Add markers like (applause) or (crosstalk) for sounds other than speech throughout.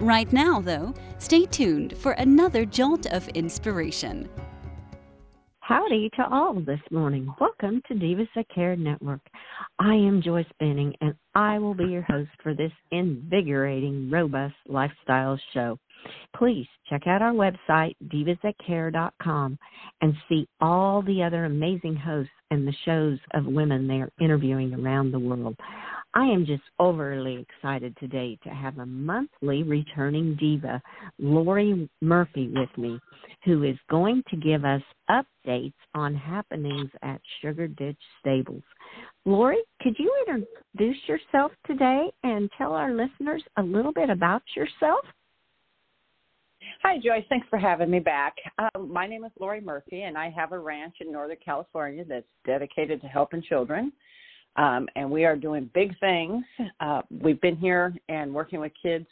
Right now, though, stay tuned for another jolt of inspiration. Howdy to all this morning. Welcome to Divas That Care Network. I am Joyce Benning, and I will be your host for this invigorating, robust lifestyle show. Please check out our website, divasthatcare.com, and see all the other amazing hosts and the shows of women they are interviewing around the world. I am just overly excited today to have a monthly returning diva, Lori Murphy, with me, who is going to give us updates on happenings at Sugar Ditch Stables. Lori, could you introduce yourself today and tell our listeners a little bit about yourself? Hi, Joyce. Thanks for having me back. Um, my name is Lori Murphy, and I have a ranch in Northern California that's dedicated to helping children um, and we are doing big things. Uh, we've been here and working with kids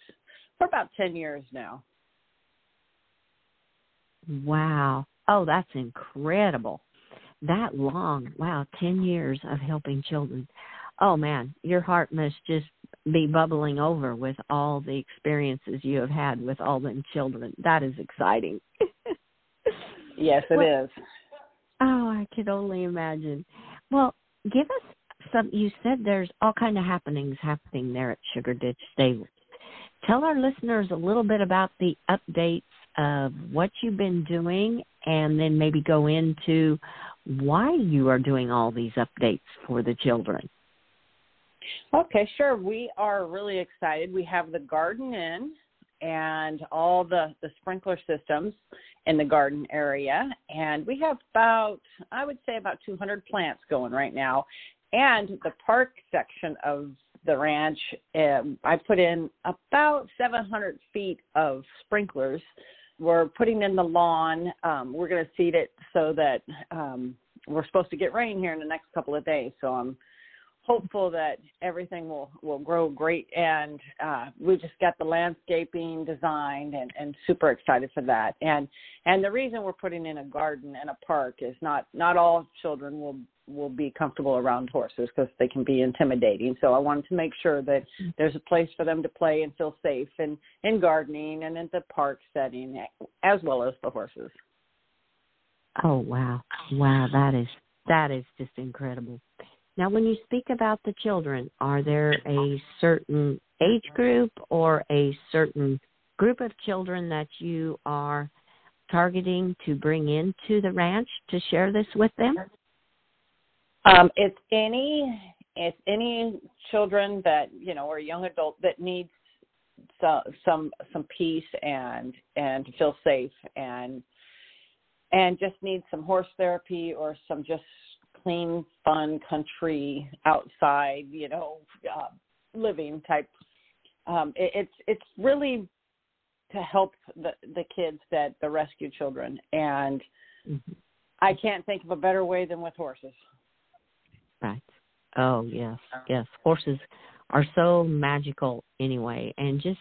for about 10 years now. Wow. Oh, that's incredible. That long. Wow, 10 years of helping children. Oh, man, your heart must just be bubbling over with all the experiences you have had with all them children. That is exciting. (laughs) yes, it well, is. Oh, I could only imagine. Well, give us some you said there's all kind of happenings happening there at Sugar Ditch Stables. Tell our listeners a little bit about the updates of what you've been doing and then maybe go into why you are doing all these updates for the children. Okay, sure. We are really excited. We have the garden in and all the, the sprinkler systems in the garden area. And we have about, I would say, about 200 plants going right now and the park section of the ranch, um, I put in about 700 feet of sprinklers. We're putting in the lawn. Um, we're going to seed it so that um, we're supposed to get rain here in the next couple of days. So I'm hopeful that everything will will grow great and uh we just got the landscaping designed and and super excited for that and and the reason we're putting in a garden and a park is not not all children will will be comfortable around horses because they can be intimidating. So i wanted to make sure that there's a place for them to play and feel safe and in gardening and in the park setting as well as the horses. Oh wow. Wow that is that is just incredible. Now, when you speak about the children, are there a certain age group or a certain group of children that you are targeting to bring into the ranch to share this with them? Um, it's any it's any children that you know or young adult that needs some some some peace and and to feel safe and and just need some horse therapy or some just clean, fun country outside, you know, uh, living type. Um, it, it's it's really to help the the kids that the rescue children, and mm-hmm. I can't think of a better way than with horses. Right. Oh yes, yes. Horses are so magical anyway, and just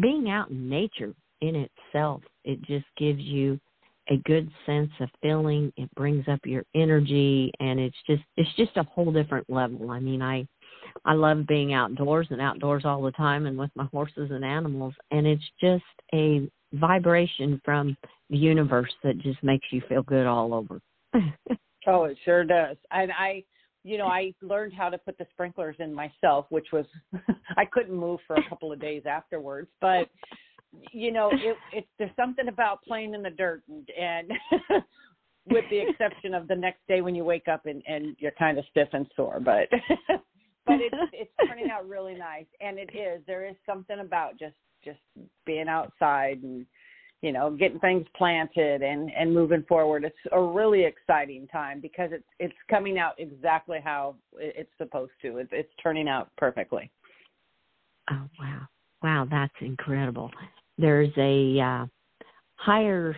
being out in nature in itself, it just gives you a good sense of feeling it brings up your energy and it's just it's just a whole different level i mean i i love being outdoors and outdoors all the time and with my horses and animals and it's just a vibration from the universe that just makes you feel good all over (laughs) oh it sure does and i you know i learned how to put the sprinklers in myself which was (laughs) i couldn't move for a couple of days afterwards but you know, it, it there's something about playing in the dirt, and, and (laughs) with the exception of the next day when you wake up and, and you're kind of stiff and sore, but (laughs) but it's it's turning out really nice, and it is. There is something about just just being outside and you know getting things planted and and moving forward it's a really exciting time because it's it's coming out exactly how it's supposed to it's, it's turning out perfectly oh wow wow that's incredible there's a uh, higher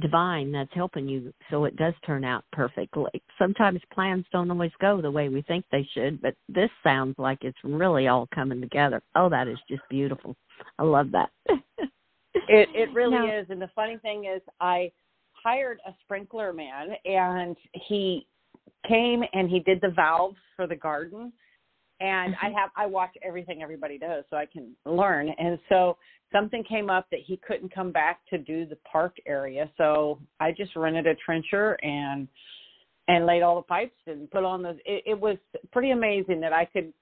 divine that's helping you so it does turn out perfectly. Sometimes plans don't always go the way we think they should, but this sounds like it's really all coming together. Oh, that is just beautiful. I love that. (laughs) it it really now, is and the funny thing is I hired a sprinkler man and he came and he did the valves for the garden and I mm-hmm. have I watch everything everybody does so I can learn. And so something came up that he couldn't come back to do the park area, so I just rented a trencher and and laid all the pipes and put on those. It, it was pretty amazing that I could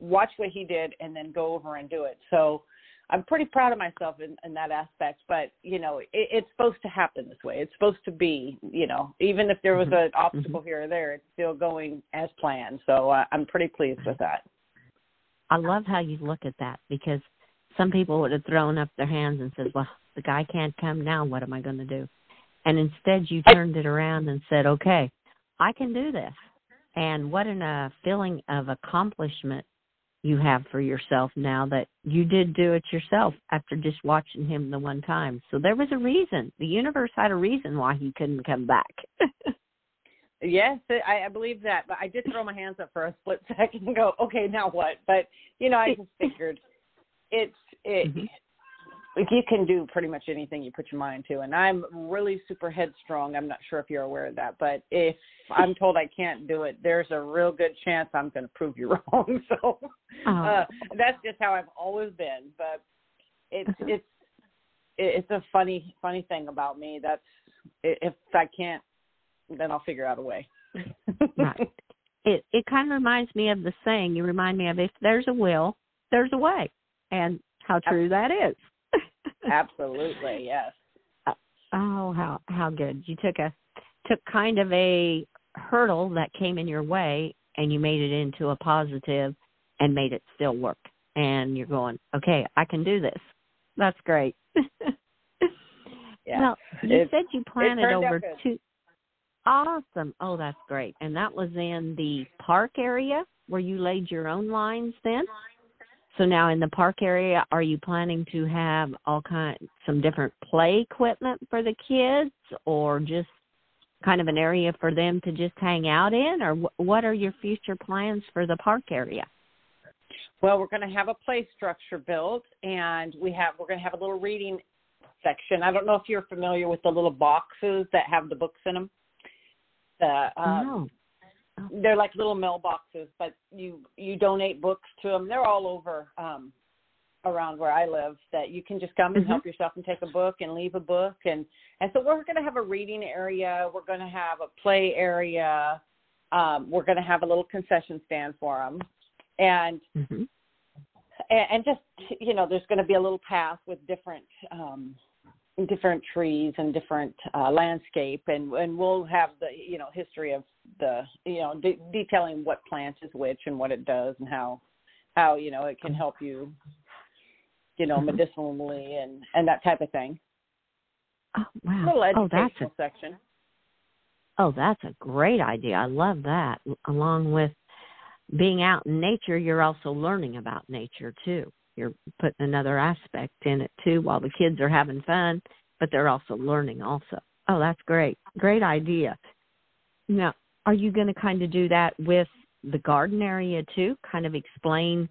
watch what he did and then go over and do it. So I'm pretty proud of myself in, in that aspect. But you know, it, it's supposed to happen this way. It's supposed to be, you know, even if there was mm-hmm. an obstacle mm-hmm. here or there, it's still going as planned. So uh, I'm pretty pleased with that. I love how you look at that because some people would have thrown up their hands and said, "Well, the guy can't come now. What am I going to do?" And instead, you turned it around and said, "Okay, I can do this." And what a uh, feeling of accomplishment you have for yourself now that you did do it yourself after just watching him the one time. So there was a reason. The universe had a reason why he couldn't come back. (laughs) yes, I, I believe that. But I did throw my hands up for a split (laughs) second and go, okay, now what? But you know, I just figured it's it. Mm-hmm like you can do pretty much anything you put your mind to and i'm really super headstrong. I'm not sure if you're aware of that but if i'm told i can't do it there's a real good chance i'm going to prove you (laughs) wrong. So oh. uh that's just how i've always been but it's uh-huh. it's it's a funny funny thing about me that's if i can't then i'll figure out a way. (laughs) Right. It it kind of reminds me of the saying you remind me of if there's a will there's a way and how true that is Absolutely, yes. (laughs) Oh, how how good! You took a took kind of a hurdle that came in your way and you made it into a positive and made it still work. And you're going, okay, I can do this. That's great. (laughs) yeah. Well, you said you planted over two. Awesome. Oh, that's great. And that was in the park area where you laid your own lines then? So now in the park area, are you planning to have all kind some different play equipment for the kids, or just kind of an area for them to just hang out in, or what are your future plans for the park area? Well, we're going to have a play structure built, and we have we're going to have a little reading section. I don't know if you're familiar with the little boxes that have the books in them. The um, no they're like little mailboxes, but you you donate books to them. They're all over um around where I live that you can just come and mm-hmm. help yourself and take a book and leave a book and and so we're going to have a reading area, we're going to have a play area, um we're going to have a little concession stand for them. And mm-hmm. and, and just you know, there's going to be a little path with different um different trees and different uh, landscape, and and we'll have the you know history of the you know de- detailing what plant is which and what it does and how how you know it can help you you know medicinally and and that type of thing. Oh wow! Little educational oh, that's a, section. Oh, that's a great idea. I love that. Along with being out in nature, you're also learning about nature too you're putting another aspect in it too while the kids are having fun, but they're also learning also. Oh, that's great. Great idea. Now, are you going to kind of do that with the garden area too? Kind of explain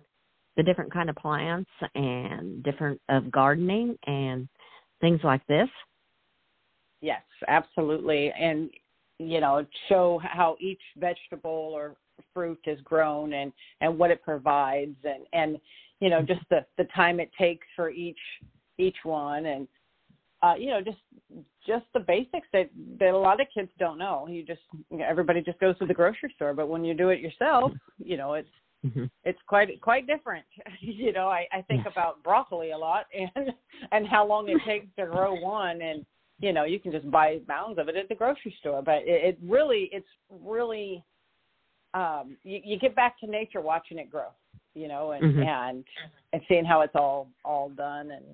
the different kind of plants and different of gardening and things like this? Yes, absolutely. And you know, show how each vegetable or fruit is grown and and what it provides and and you know just the the time it takes for each each one. And uh you know just just the basics that that a lot of kids don't know. You just you know, everybody just goes to the grocery store but when you do it yourself you know it's mm-hmm. it's quite quite different. (laughs) You know i i think about broccoli a lot (laughs) and and how long it takes to grow one. And you know you can just buy mounds of it at the grocery store but it, it really it's really um you, you get back to nature watching it grow you know, and mm-hmm. and and seeing how it's all all done and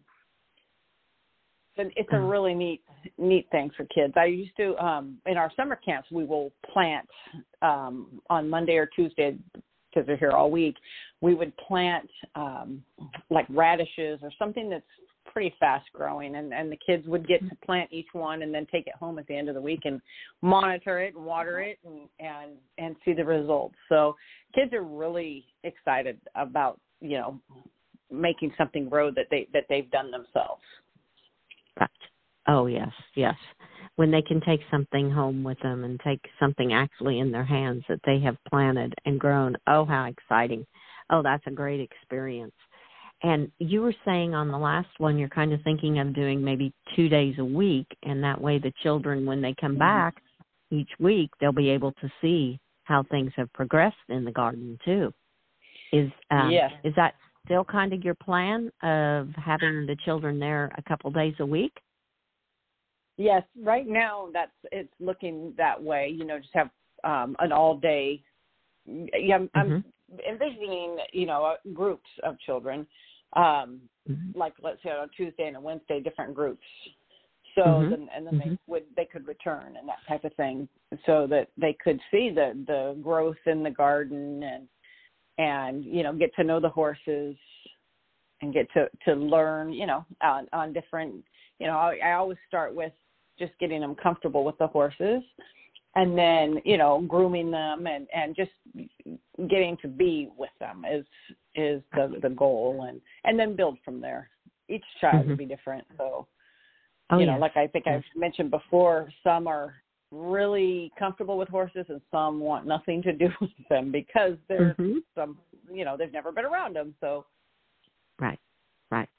so it's a mm-hmm. really neat neat thing for kids. I used to um in our summer camps we will plant um on Monday or Tuesday because they're here all week. We would plant um like radishes or something that's pretty fast growing and and the kids would get to plant each one and then take it home at the end of the week and monitor it and water it and and and see the results. So kids are really excited about you know making something grow that they that they've done themselves. Right oh yes yes. When they can take something home with them and take something actually in their hands that they have planted and grown. Oh how exciting. Oh that's a great experience and you were saying on the last one, you're kind of thinking of doing maybe two days a week, and that way the children, when they come mm-hmm. back each week, they'll be able to see how things have progressed in the garden too. Is um, yeah. is that still kind of your plan of having the children there a couple days a week? Yes, right now that's it's looking that way. You know, just have um, an all day. Yeah, I'm, mm-hmm. I'm envisioning you know uh, groups of children um, mm-hmm. like let's say on a Tuesday and a Wednesday, different groups. So mm-hmm. then, and then mm-hmm. they would they could return and that type of thing, so that they could see the the growth in the garden and and you know get to know the horses and get to to learn you know on on different you know I, I always start with just getting them comfortable with the horses and then you know grooming them and and just getting to be with them is is the the goal and and then build from there. Each child mm-hmm. will be different so oh, you know like i think i've mentioned before some are really comfortable with horses and some want nothing to do (laughs) with them because they're mm-hmm. some you know they've never been around them so. Right right.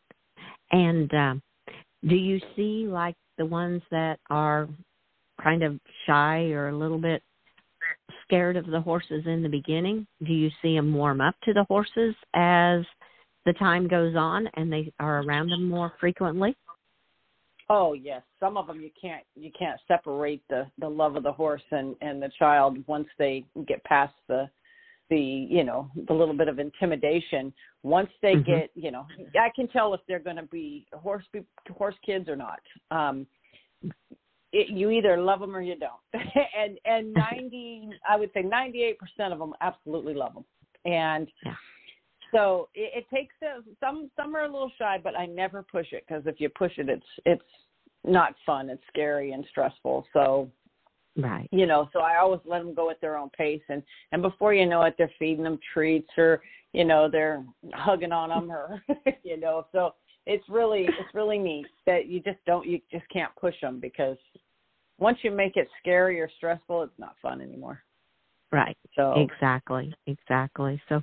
And um do you see like the ones that are kind of shy or a little bit scared of the horses in the beginning? Do you see them warm up to the horses as the time goes on and they are around them more frequently? Oh yes, some of them you can't you can't separate the the love of the horse and and the child once they get past the the you know the little bit of intimidation once they mm-hmm. get you know i can tell if they're going to be horse horse kids or not um it, you either love them or you don't. (laughs) and and 90, I would say 98% of them absolutely love them. And yeah. so it, it takes a, some some are a little shy, but I never push it because if you push it, it's it's not fun. It's scary and stressful. So right you know so i always let them go at their own pace and and before you know it they're feeding them treats or you know they're hugging on them or (laughs) you know so it's really it's really neat that you just don't you just can't push them because once you make it scary or stressful, it's not fun anymore. Right. So exactly, exactly. So,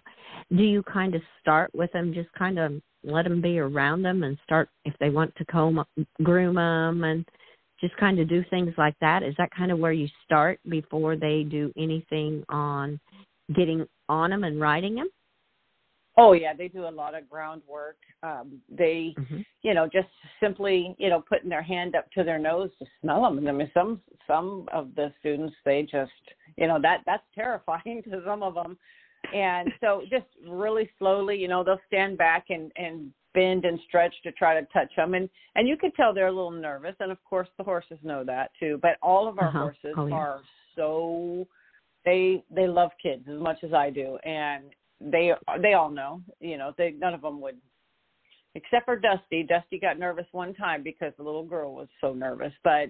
do you kind of start with them, just kind of let them be around them, and start if they want to comb, groom them, and just kind of do things like that? Is that kind of where you start before they do anything on getting on them and riding them? Oh yeah, they do a lot of groundwork. Um, they, mm-hmm. you know, just simply, you know, putting their hand up to their nose to smell them. I mean, some some of the students they just, you know, that that's terrifying (laughs) to some of them. And so, just really slowly, you know, they'll stand back and and bend and stretch to try to touch them, and and you could tell they're a little nervous. And of course, the horses know that too. But all of our uh-huh. horses oh, yeah. are so they they love kids as much as I do, and they they all know you know they none of them would except for dusty. Dusty got nervous one time because the little girl was so nervous but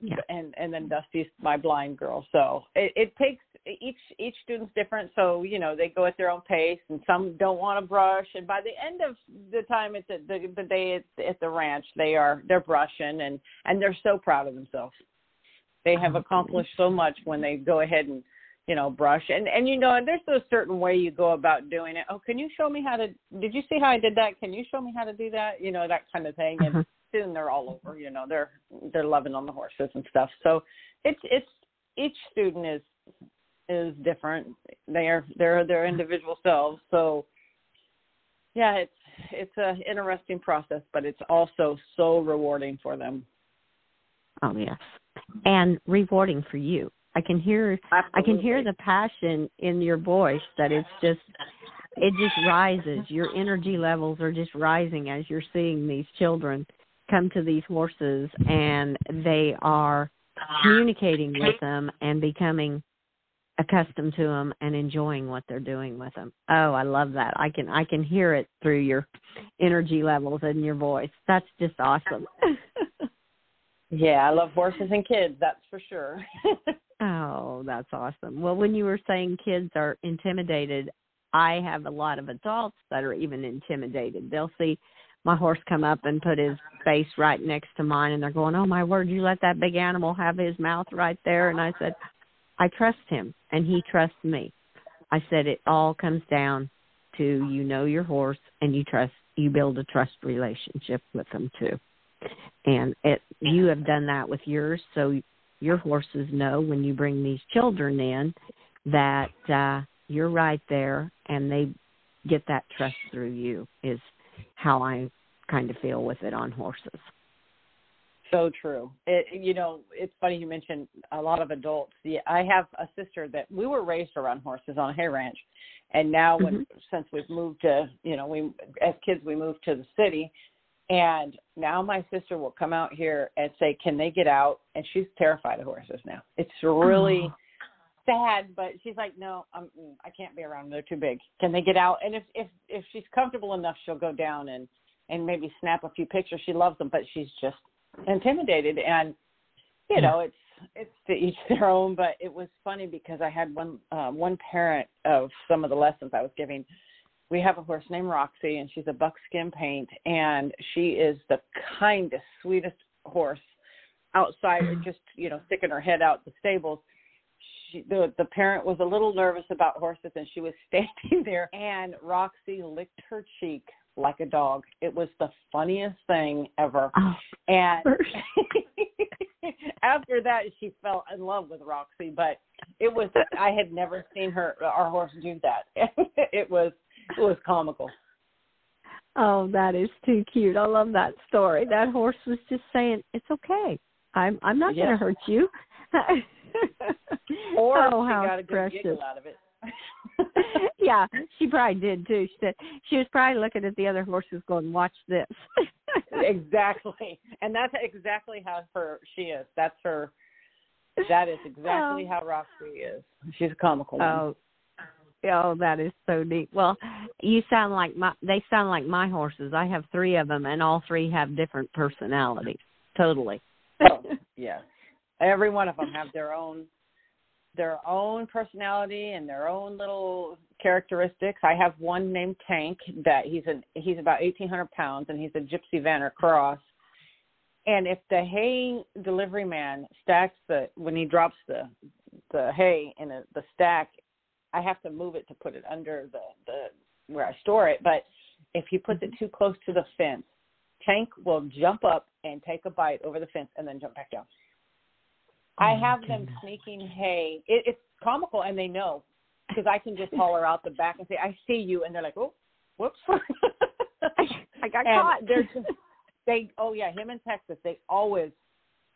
yeah. and and then dusty's my blind girl. So it, it takes each each student's different. So you know they go at their own pace and some don't want to brush. And by the end of the time it's at the the day at, at the ranch they are they're brushing and and they're so proud of themselves. They have oh, accomplished so much when they go ahead and you know, brush. And and you know, there's a certain way you go about doing it. Oh, can you show me how to? Did you see how I did that? Can you show me how to do that? You know, that kind of thing. And uh-huh. soon they're all over. You know, they're they're loving on the horses and stuff. So it's it's each student is is different. They are they're their individual selves. So yeah, it's it's a interesting process, but it's also so rewarding for them. Oh yes, and rewarding for you I can hear Absolutely. I can hear the passion in your voice that it's just it just rises. Your energy levels are just rising as you're seeing these children come to these horses and they are communicating with them and becoming accustomed to them and enjoying what they're doing with them. Oh, I love that. I can I can hear it through your energy levels and your voice. That's just awesome. (laughs) yeah, I love horses and kids, that's for sure. (laughs) that's awesome. Well, when you were saying kids are intimidated, I have a lot of adults that are even intimidated. They'll see my horse come up and put his face right next to mine and they're going, "Oh my word, you let that big animal have his mouth right there." And I said, "I trust him and he trusts me." I said it all comes down to you know your horse and you trust you build a trust relationship with them too. And it you have done that with yours so your horses know when you bring these children in that uh you're right there and they get that trust through you is how I kind of feel with it on horses. So true. It, you know, it's funny you mentioned a lot of adults. Yeah, I have a sister that we were raised around horses on a hay ranch, and now when mm-hmm. since we've moved to, you know, we as kids we moved to the city, and now my sister will come out here and say, "Can they get out?" And she's terrified of horses now. It's really. Oh sad, but she's like, no, I'm, I can't be around them. They're too big. Can they get out? And if if if she's comfortable enough, she'll go down and and maybe snap a few pictures. She loves them, but she's just intimidated. And you know, it's it's to each their own. But it was funny because I had one uh, one parent of some of the lessons I was giving. We have a horse named Roxy, and she's a buckskin paint, and she is the kindest, sweetest horse outside, (clears throat) just you know, sticking her head out the stables she, the the parent was a little nervous about horses, and she was (laughs) standing there, and Roxy licked her cheek like a dog. It was the funniest thing ever. Oh, and (laughs) after that, she fell in love with Roxy. But it was I had never seen her our horse do that. (laughs) it was it was comical. Oh, that is too cute. I love that story. That horse was just saying, "It's okay. I'm I'm not yes. going to hurt you." or (laughs) oh, she got a good giggle out of it. (laughs) (laughs) yeah, she probably did too. She said she was probably looking at the other horses going, "Watch this." exactly, and that's exactly how her she is. That's her. That is exactly oh. how Roxy is. She's a comical one. Oh, oh, that is so neat. Well, you sound like my. They sound like my horses. I have three of them, and all three have different personalities. Totally. oh, (laughs) yes every one of them have their own their own personality and their own little characteristics. I have one named Tank that he's an he's about eighteen hundred pounds and he's a Gypsy Vanner cross. And if the hay delivery man stacks the when he drops the the hay in a, the stack, I have to move it to put it under the the where I store it. But if he puts it mm-hmm. too close to the fence, Tank will jump up and take a bite over the fence and then jump back down. I oh, have them sneaking hay. It, it's comical, and they know because I can just holler out the back and say, "I see you," and they're like, "Oh, whoops." I got and caught. They're just, they oh yeah, him in Texas, they always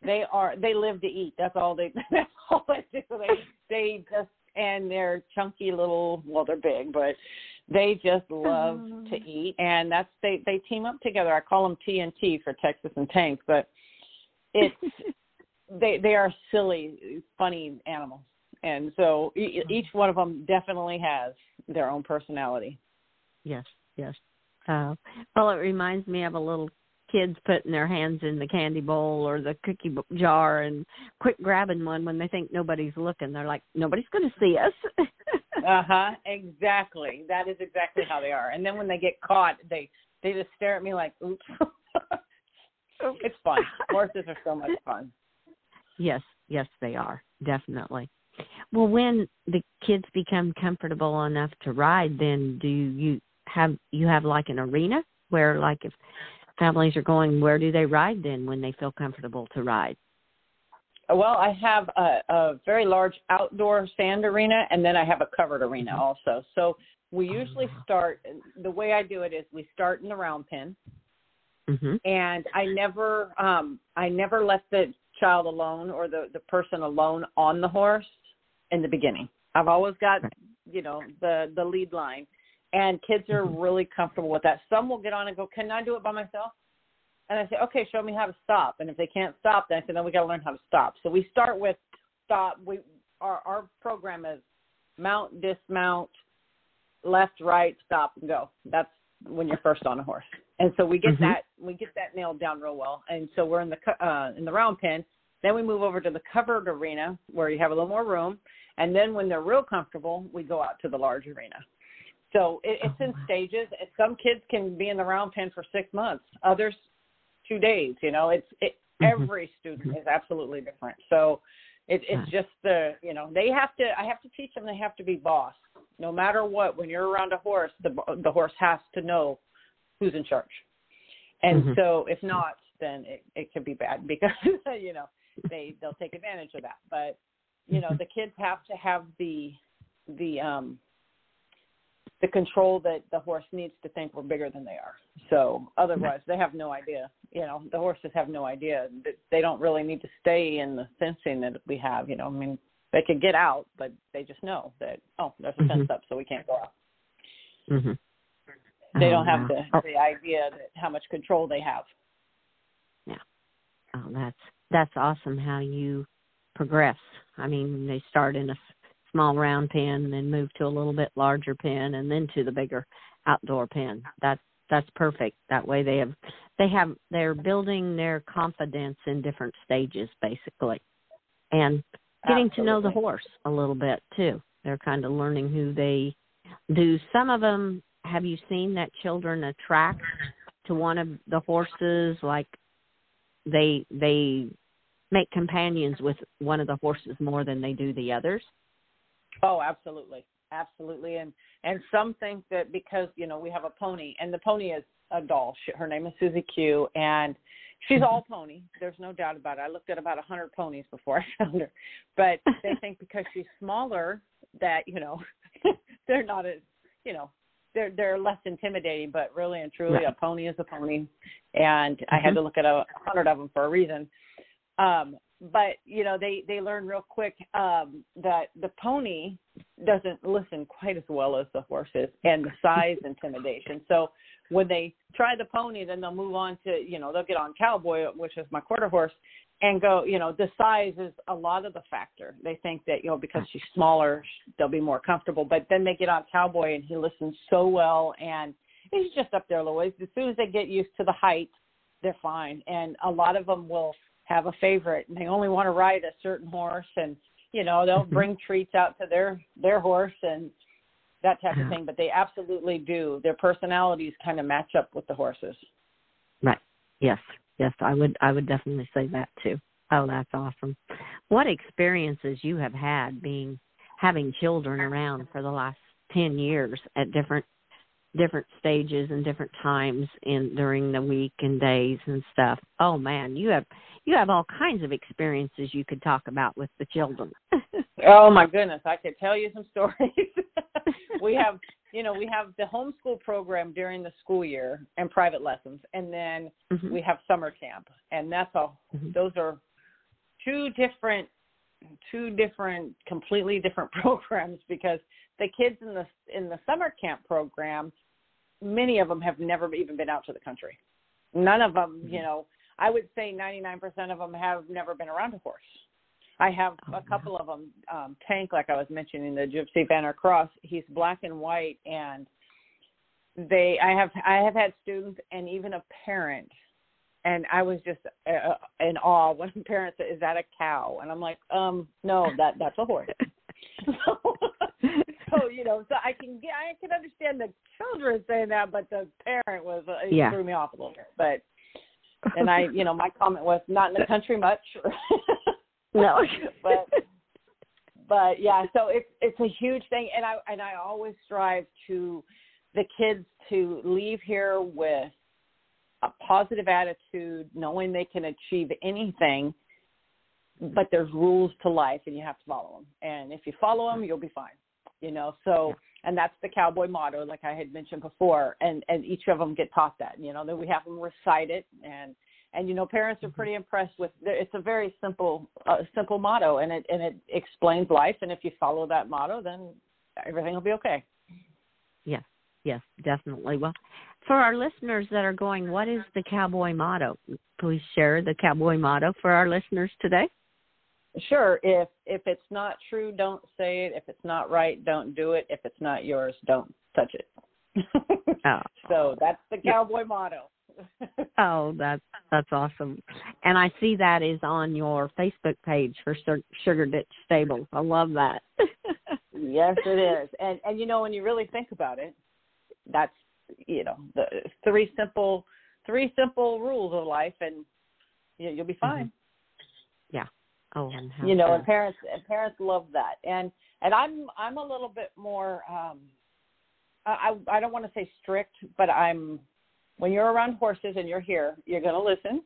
they are they live to eat. That's all they (laughs) that's all they do. They they just and they're chunky little well they're big, but they just love oh. to eat and that's they they team up together. I call them TNT for Texas and Tank, but it's (laughs) they they are silly, funny animals, and so e- each one of them definitely has their own personality. Yes, yes. Uh, well, it reminds me of a little kids putting their hands in the candy bowl or the cookie jar and quick grabbing one when they think nobody's looking. They're like, nobody's going to see us. (laughs) uh huh. Exactly. That is exactly how they are. And then when they get caught, they they just stare at me like, oops. it's fun. Horses are so much fun. Yes, yes, they are definitely. Well, when the kids become comfortable enough to ride, then do you have you have like an arena where, like, if families are going, where do they ride then when they feel comfortable to ride? Well, I have a, a very large outdoor sand arena, and then I have a covered arena mm-hmm. also. So we usually oh, start. The way I do it is we start in the round pen, mm-hmm. and I never, um, I never let the child alone or the the person alone on the horse in the beginning. I've always got you know the the lead line, and kids are mm-hmm. really comfortable with that. Some will get on and go, "Can I do it by myself?" And I say, "Okay, show me how to stop." And if they can't stop, then I say, "Then we got to learn how to stop." So we start with stop. We our our program is mount, dismount, left, right, stop, and go. That's when you're first on a horse. And so we get Mhm. that we get that nailed down real well. And so we're in the uh, in the round pen. Then we move over to the covered arena where you have a little more room. And then when they're real comfortable, we go out to the large arena. So it, it's Oh, in stages. Some kids can be in the round pen for six months, others two days. You know, it's it, Mhm. every student is absolutely different. So it, it's just the you know they have to. I have to teach them they have to be boss. No matter what, when you're around a horse, the the horse has to know who's in charge. And Mhm. so if not, then it, it could be bad (laughs) because you know they they'll take advantage of that. But you know Mhm. the kids have to have the the um the control that the horse needs to think we're bigger than they are. So otherwise, they have no idea. You know, the horses have no idea they don't really need to stay in the fencing that we have. You know, I mean, they could get out, but they just know that oh, there's a fence Mhm. up, so we can't go out. Mhm. They Oh, don't have wow. the Oh, the idea that how much control they have. Yeah. Oh, that's that's awesome how you progress. I mean, they start in a small round pen, and then move to a little bit larger pen, and then to the bigger outdoor pen. That's that's perfect. That way they have they have they're building their confidence in different stages basically, and getting to know the horse a little bit too. They're kind of learning who they do. Some of them have you seen that children attract to one of the horses like they they make companions with one of the horses more than they do the others. Oh, absolutely, absolutely, and and some think that because you know we have a pony, and the pony is a doll. She, her name is Susie Q, and she's all (laughs) pony. There's no doubt about it. I looked at about a hundred ponies before (laughs) I found her, but they (laughs) think because she's smaller that you know they're not as you know they're they're less intimidating. But really and truly, a pony is a pony, and I had Mhm. to look at a hundred of them for a reason. Um, but you know they they learn real quick um that the pony doesn't listen quite as well as the horses and the size (laughs) intimidation. So when they try the pony then they'll move on to you know they'll get on cowboy which is my quarter horse and go you know the size is a lot of the factor. They think that you know because she's smaller they'll be more comfortable but then they get on cowboy and he listens so well and he's just up there a little ways. As soon as they get used to the height they're fine. And a lot of them will have a favorite and they only want to ride a certain horse and you know they'll Mhm. bring treats out to their their horse and that type of thing but they absolutely do their personalities kind of match up with the horses Right. Yes. Yes, I would I would definitely say that too. Oh, that's awesome. What experiences you have had being having children around for the last 10 years at different different stages and different times in during the week and days and stuff. Oh man, you have you have all kinds of experiences you could talk about with the children. (laughs) oh my goodness i could tell you some stories (laughs) we have you know we have the homeschool program during the school year and private lessons and then Mhm. we have summer camp and that's all Mhm. those are two different two different completely different (laughs) programs because the kids in the in the summer camp program many of them have never even been out to the country none of them you know i would say 99% of them have never been around a horse i have Oh, a wow. couple of them um tank like i was mentioning the Gypsy Vanner cross he's black and white and they i have i have had students and even a parent and i was just uh, in awe when a parent said is that a cow and i'm like um no that that's a horse (laughs) so, (laughs) so you know so i can get i can understand the children saying that but the parent was uh, Yeah. threw me off a little bit but and i you know my comment was not in the country much. (laughs) No. (laughs) but but yeah so it's it's a huge thing. And i and i always strive to the kids to leave here with a positive attitude knowing they can achieve anything but there's rules to life and you have to follow them and if you follow them you'll be fine you know? So and that's the cowboy motto like i had mentioned before and and each of them get taught that you know that we have them recite it and and you know parents are pretty impressed with it's a very simple uh, simple motto and it and it explains life and if you follow that motto then everything will be okay Yes, yes, definitely. Well, for our listeners that are going, what is the cowboy motto? Please share the cowboy motto for our listeners today. Sure if if it's not true don't say it. If it's not right don't do it. If it's not yours don't touch it. (laughs) Oh. so that's the cowboy motto. (laughs) Oh that's that's awesome. And i see that is on your facebook page for sugar ditch stables. I love that. (laughs) Yes it is. And and you know when you really think about it that's you know the three simple three simple rules of life and you you'll be fine. Mm-hmm. Oh, you know, and parents and parents love that. And and I'm I'm a little bit more um I I don't want to say strict, but I'm when you're around horses and you're here, you're going to listen.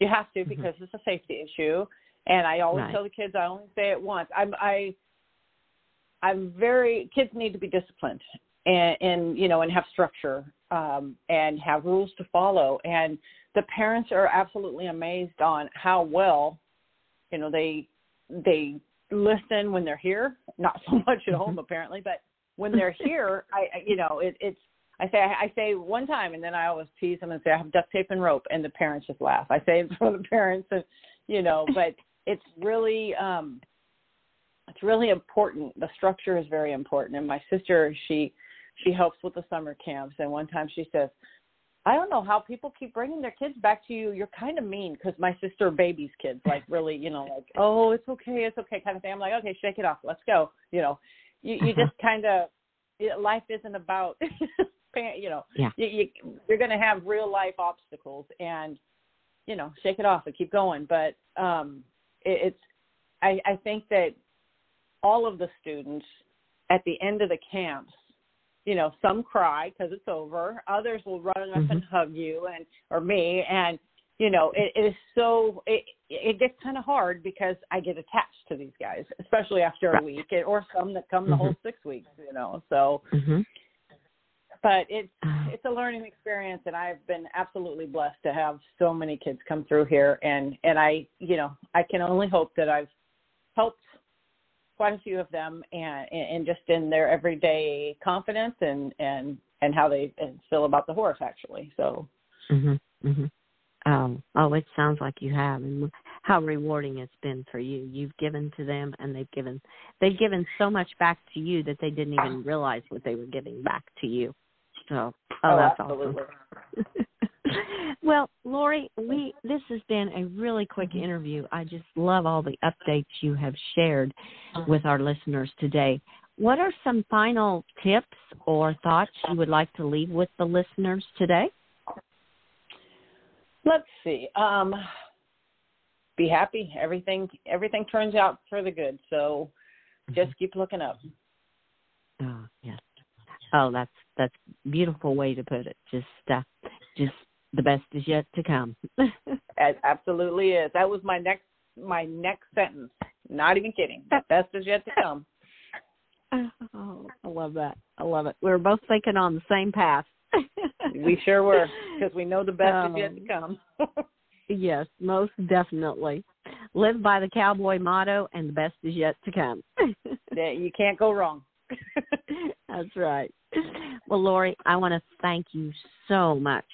You have to mm-hmm. because mm-hmm. it's a safety issue. And I always right. tell the kids I only say it once. I'm I I'm very kids need to be disciplined and, and you know and have structure um and have rules to follow and the parents are absolutely amazed on how well you know they they listen when they're here not so (laughs) much at home mm-hmm. apparently but when they're (laughs) here i you know it, it's i say I, say one time and then i always tease them and say i have duct tape and rope and the parents just laugh. I say it (laughs) for the parents and you know but it's really um it's really important. The structure is very important. And my sister she she helps with the summer camps. And one time she says I don't know how people keep bringing their kids back to you. You're kind of mean because my sister babies kids, like (laughs) really, you know, like oh, it's okay, it's okay, kind of thing. I'm like, okay, shake it off, let's go. You know, you you uh-huh. just kind of life isn't about, (laughs) you know, yeah. you, you you're going to have real life obstacles, and you know, shake it off and keep going. But um, it, it's I I think that all of the students at the end of the camps you know, some cry because it's over. Others will run up mm-hmm. and hug you and or me, and you know, it, it is so it it gets kind of hard because I get attached to these guys, especially after a week, or some that come the mm-hmm. whole six weeks. You know, so. Mm-hmm. But it's (sighs) it's a learning experience, and I've been absolutely blessed to have so many kids come through here, and and I you know I can only hope that I've helped quite a few of them and and just in their everyday confidence and and and how they feel about the horse actually. So mhm mhm um oh it sounds like you have and how rewarding it's been for you. You've given to them and they've given they've given so much back to you that they didn't even realize what they were giving back to you. So oh, oh that's absolutely. awesome (laughs) well, Lori, we this has been a really quick mm-hmm. interview. I just love all the updates you have shared with our listeners today. What are some final tips or thoughts you would like to leave with the listeners today? Let's see. Um, be happy. Everything everything turns out for the good. So just mm-hmm. keep looking up. Oh yes. Oh, that's that's beautiful way to put it. Just uh, just the best is yet to come. (laughs) it absolutely is. That was my next my next sentence. Not even kidding. The best is yet to come. Oh, I love that. I love it. We are both thinking on the same path. (laughs) we sure were, because we know the best um, is yet to come. (laughs) yes, most definitely. Live by the cowboy motto, and the best is yet to come. you can't go wrong. That's right. Well, Lori, I want to thank you so much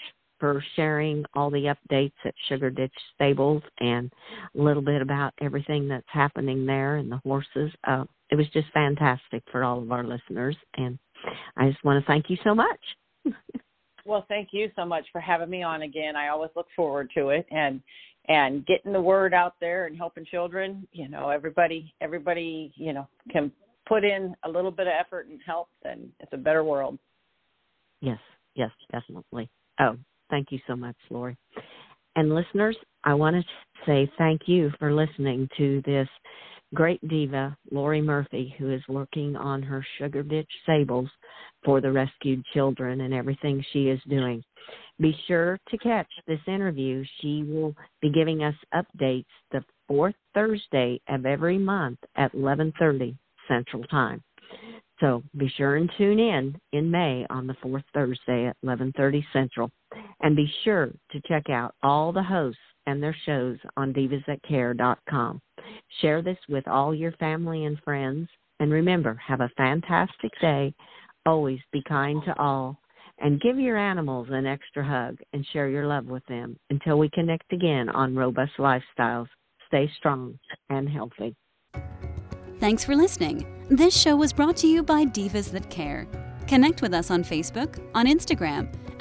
for sharing all the updates at Sugar Ditch Stables and a little bit about everything that's happening there and the horses. Uh, it was just fantastic for all of our listeners, and I just want to thank you so much. (laughs) well, thank you so much for having me on again. I always look forward to it, and and getting the word out there and helping children. You know, everybody everybody you know can put in a little bit of effort and help, and it's a better world. Yes, yes, definitely. Oh, Thank you so much, Lori. And listeners, I want to say thank you for listening to this great diva, Lori Murphy, who is working on her Sugar Ditch Stables for the rescued children and everything she is doing. Be sure to catch this interview. She will be giving us updates the fourth Thursday of every month at 11:30 Central Time. So be sure and tune in in May on the fourth Thursday at 11:30 Central. And be sure to check out all the hosts and their shows on divasthatcare.com. Share this with all your family and friends. And remember, have a fantastic day. Always be kind to all. And give your animals an extra hug and share your love with them. Until we connect again on Robust Lifestyles, stay strong and healthy. Thanks for listening. This show was brought to you by Divas That Care. Connect with us on Facebook, on Instagram,